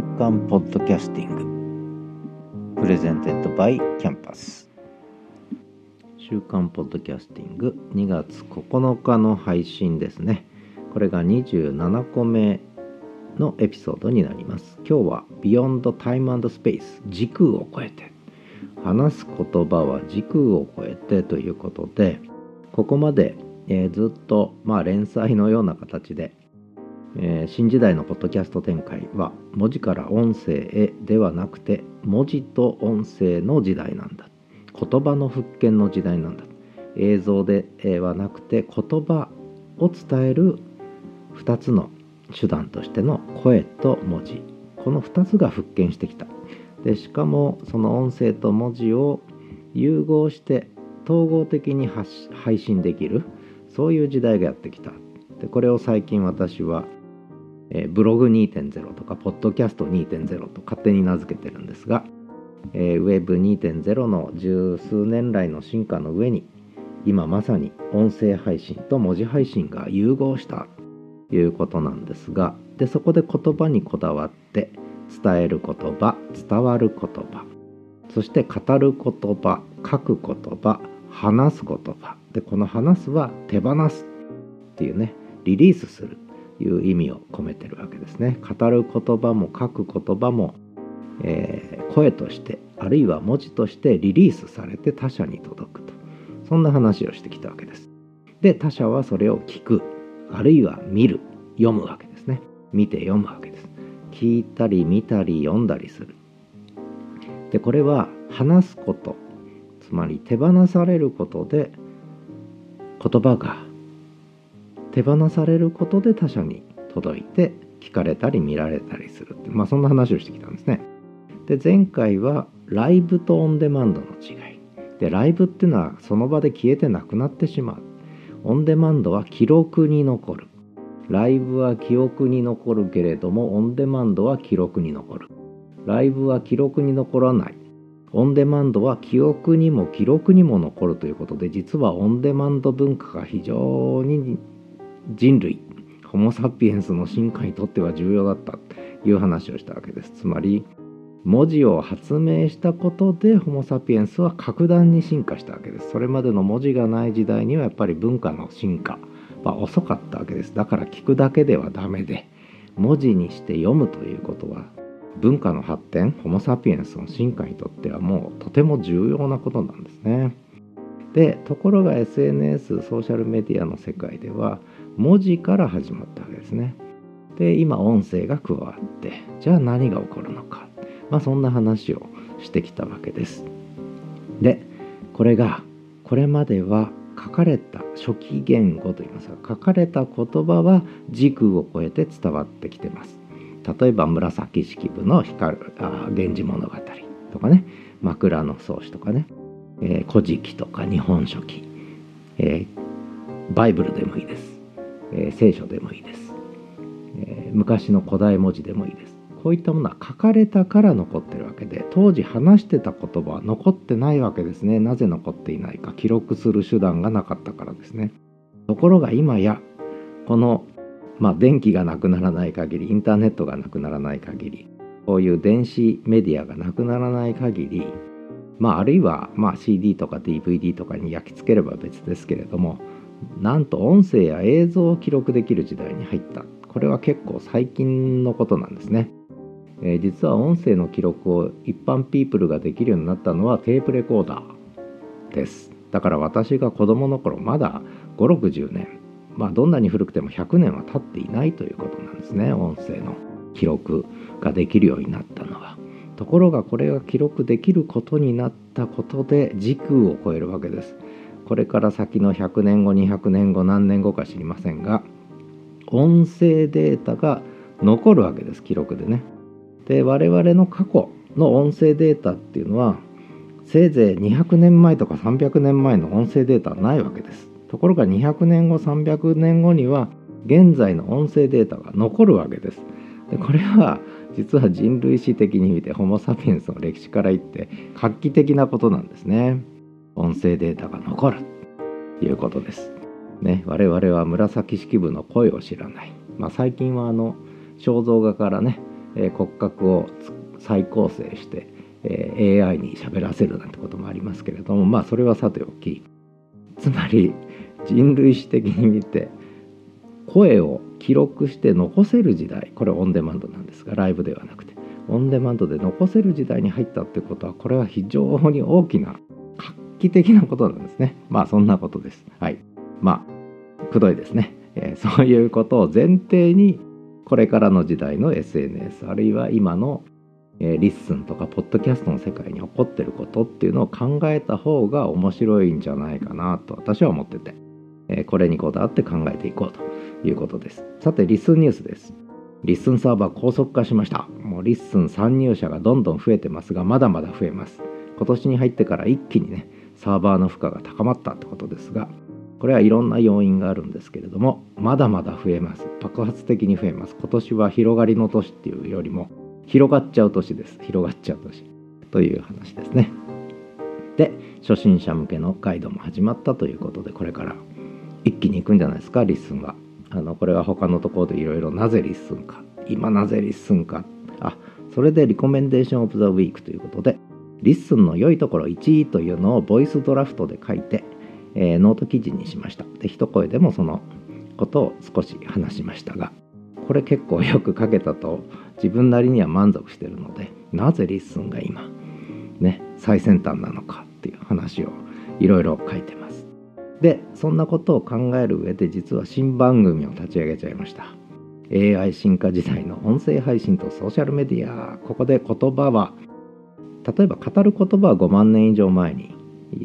週刊ポッドキャスティング。 Presented by キャンパス週刊ポッドキャスティング2月9日の配信ですね。これが27個目のエピソードになります。今日は Beyond Time and Space 時空を超えて。話す言葉は時空を超えてということでここまで、えー、ずっと、まあ、連載のような形でえー、新時代のポッドキャスト展開は文字から音声へではなくて文字と音声の時代なんだ。言葉の復権の時代なんだ。映像ではなくて言葉を伝える2つの手段としての声と文字。この2つが復権してきた。でしかもその音声と文字を融合して統合的に配信できる。そういう時代がやってきた。でこれを最近私はえ、ブログ2.0とかポッドキャスト2.0と勝手に名付けてるんですが、えー、ウェブ2.0の十数年来の進化の上に今まさに音声配信と文字配信が融合したということなんですがでそこで言葉にこだわって伝える言葉伝わる言葉そして語る言葉書く言葉話す言葉でこの話すは手放すっていうねリリースするいう意味を込めてるわけですね。語る言葉も書く言葉も、えー、声としてあるいは文字としてリリースされて他者に届くとそんな話をしてきたわけです。で他者はそれを聞くあるいは見る読むわけですね。見て読むわけです。聞いたり見たり読んだりする。でこれは話すことつまり手放されることで言葉が手放されることで他者に届いて聞かれたり見られたりするってまあそんな話をしてきたんですね。で前回はライブとオンデマンドの違い。でライブっていうのはその場で消えてなくなってしまう。オンデマンドは記録に残る。ライブは記憶に残るけれどもオンデマンドは記録に残る。ライブは記録に残らない。オンデマンドは記憶にも記録にも残るということで実はオンデマンド文化が非常に人類ホモ・サピエンスの進化にとっては重要だったという話をしたわけです。つまり文字を発明したことでホモ・サピエンスは格段に進化したわけです。それまでの文字がない時代にはやっぱり文化の進化は遅かったわけです。だから聞くだけではダメで文字にして読むということは文化の発展ホモ・サピエンスの進化にとってはもうとても重要なことなんですね。でところが SNS ソーシャルメディアの世界では文字から始まったわけですね。で今音声が加わってじゃあ何が起こるのか、まあ、そんな話をしてきたわけです。でこれがこれまでは書かれた初期言語といいますか書かれた言葉は時空を超えて伝わってきてます。例えば紫式部の光あ源氏物語とかね枕草子とかね「えー、古事記」とか「日本書紀」えー、バイブルでもいいです。え、聖書でもいいです、え、昔の古代文字でもいいです。こういったものは書かれたから残ってるわけで当時話してた言葉は残ってないわけですね。なぜ残っていないか記録する手段がなかったからですね。ところが今やこのまあ電気がなくならない限りインターネットがなくならない限りこういう電子メディアがなくならない限りまああるいはま CD とか DVD とかに焼き付ければ別ですけれどもなんと音声や映像を記録できる時代に入った。これは結構最近のことなんですね、えー、実は音声の記録を一般ピープルができるようになったのはテープレコーダーです。だから私が子供の頃まだ560年。まあどんなに古くても100年は経っていないということなんですね。音声の記録ができるようになったのは。ところがこれが記録できることになったことで時空を超えるわけです。これから先の100年後200年後何年後か知りませんが音声データが残るわけです記録でね。で我々の過去の音声データっていうのはせいぜい200年前とか300年前の音声データはないわけです。ところが200年後300年後には現在の音声データが残るわけです。でこれは実は人類史的に見てホモ・サピエンスの歴史から言って画期的なことなんですね。音声データが残るということです。ね、我々は紫式部の声を知らない。まあ、最近はあの肖像画からね、えー、骨格を再構成して、えー、AI に喋らせるなんてこともありますけれどもまあそれはさておきつまり人類史的に見て声を記録して残せる時代これオンデマンドなんですがライブではなくてオンデマンドで残せる時代に入ったってことはこれは非常に大きな期的なことなんですね。まあそんなことです。はい。まあくどいですね、えー、そういうことを前提にこれからの時代の SNS あるいは今のえ LISTEN とかポッドキャストの世界に起こってることっていうのを考えた方が面白いんじゃないかなと私は思ってて、えこれにこだわって考えていこうということです。さて LISTEN ニュースです。 LISTEN サーバー高速化しました。もう LISTEN 参入者がどんどん増えてますがまだまだ増えます。今年に入ってから一気にねサーバーの負荷が高まったってことですがこれはいろんな要因があるんですけれどもまだまだ増えます。爆発的に増えます。今年は広がりの年っていうよりも広がっちゃう年です。広がっちゃう年。という話ですね。で初心者向けのガイドも始まったということでこれから一気に行くんじゃないですか LISTEN は。あのこれは他のところでいろいろなぜ LISTEN か。今なぜ LISTEN か。あそれで Recommendation of the Week ということでLISTEN の良いところ1位というのをボイスドラフトで書いて、えー、ノート記事にしました。で一声でもそのことを少し話しましたがこれ結構よく書けたと自分なりには満足してるのでなぜ LISTEN が今ね最先端なのかっていう話をいろいろ書いてます。でそんなことを考える上で実は新番組を立ち上げちゃいました。AI 進化時代の音声配信とソーシャルメディア。ここで言葉は例えば語る言葉は5万年以上前に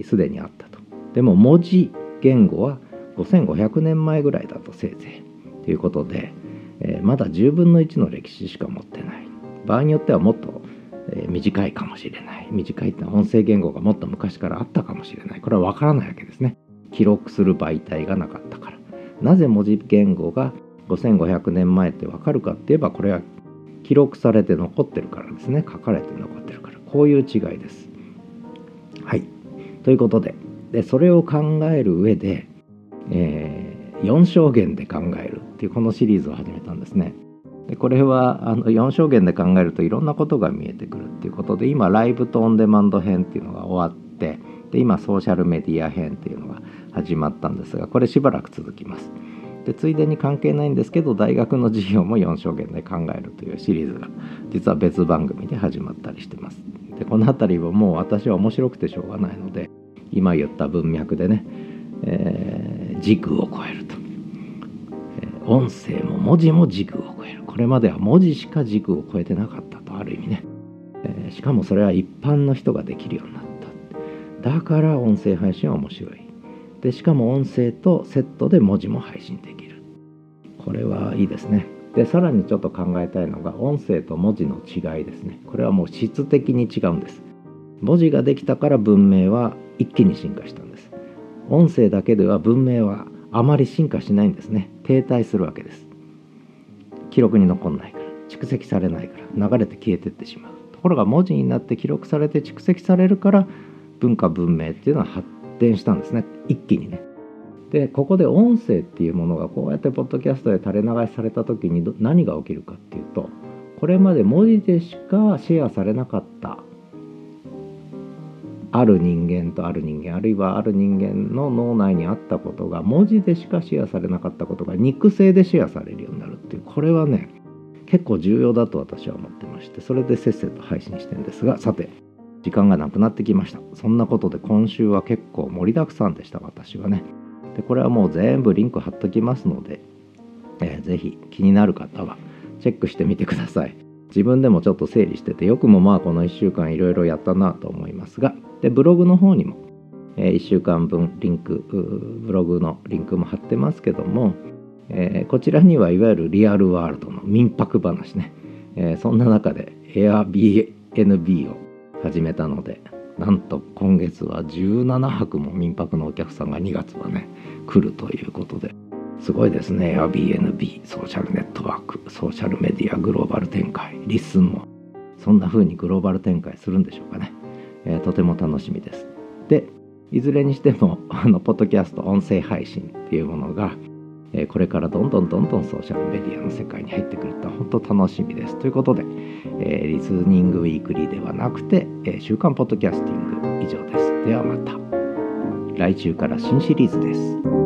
すでにあったと。でも文字言語は5500年前ぐらいだとせいぜい。ということで、えー、まだ10分の1の歴史しか持ってない。場合によってはもっと、えー、短いかもしれない。短いってのは音声言語がもっと昔からあったかもしれない。これは分からないわけですね。記録する媒体がなかったから。なぜ文字言語が5500年前ってわかるかって言えばこれは記録されて残ってるからですね。書かれて残ってるから。こういう違いです。はいということででそれを考える上で、えー、4証言で考えるっていうこのシリーズを始めたんですね。でこれはあの4証言で考えるといろんなことが見えてくるっていうことで今ライブとオンデマンド編っていうのが終わってで今ソーシャルメディア編っていうのが始まったんですがこれしばらく続きます。でついでに関係ないんですけど大学の授業も4証言で考えるというシリーズが実は別番組で始まったりしてます。でこの辺りはもう私は面白くてしょうがないので今言った文脈でね、えー、時空を超えると、えー、音声も文字も時空を超える。これまでは文字しか時空を超えてなかったとある意味ね、えー、しかもそれは一般の人ができるようになった。だから音声配信は面白い。でしかも音声とセットで文字も配信できる。これはいいですね。でさらにちょっと考えたいのが音声と文字の違いですね。これはもう質的に違うんです。文字ができたから文明は一気に進化したんです。音声だけでは文明はあまり進化しないんですね。停滞するわけです。記録に残んないから蓄積されないから流れて消えてってしまう。ところが文字になって記録されて蓄積されるから文化文明っていうのは発展したんですね。一気にね。でここで音声っていうものがこうやってポッドキャストで垂れ流しされた時に何が起きるかっていうとこれまで文字でしかシェアされなかったある人間とある人間あるいはある人間の脳内にあったことが文字でしかシェアされなかったことが肉声でシェアされるようになるっていうこれはね結構重要だと私は思ってましてそれでせっせと配信してるんですがさて時間がなくなってきました。そんなことで今週は結構盛りだくさんでした私はね。でこれはもう全部リンク貼っときますので、えー、ぜひ気になる方はチェックしてみてください。自分でもちょっと整理しててよくもまあこの1週間いろいろやったなと思いますがでブログの方にも、えー、1週間分リンクブログのリンクも貼ってますけども、えー、こちらにはいわゆるリアルワールドの民泊話ね、えー、そんな中で Airbnb を始めたのでなんと今月は17泊も民泊のお客さんが2月はね来るということですごいですね。Airbnb ソーシャルネットワークソーシャルメディアグローバル展開 LISTEN もそんな風にグローバル展開するんでしょうかね、えー、とても楽しみです。でいずれにしてもあのポッドキャスト音声配信っていうものが、えこれからどんどんどんどんソーシャルメディアの世界に入ってくるって本当楽しみです。ということで、え、リスニングウィークリーではなくて、え、週刊ポッドキャスティング以上です。ではまた。来週から新シリーズです。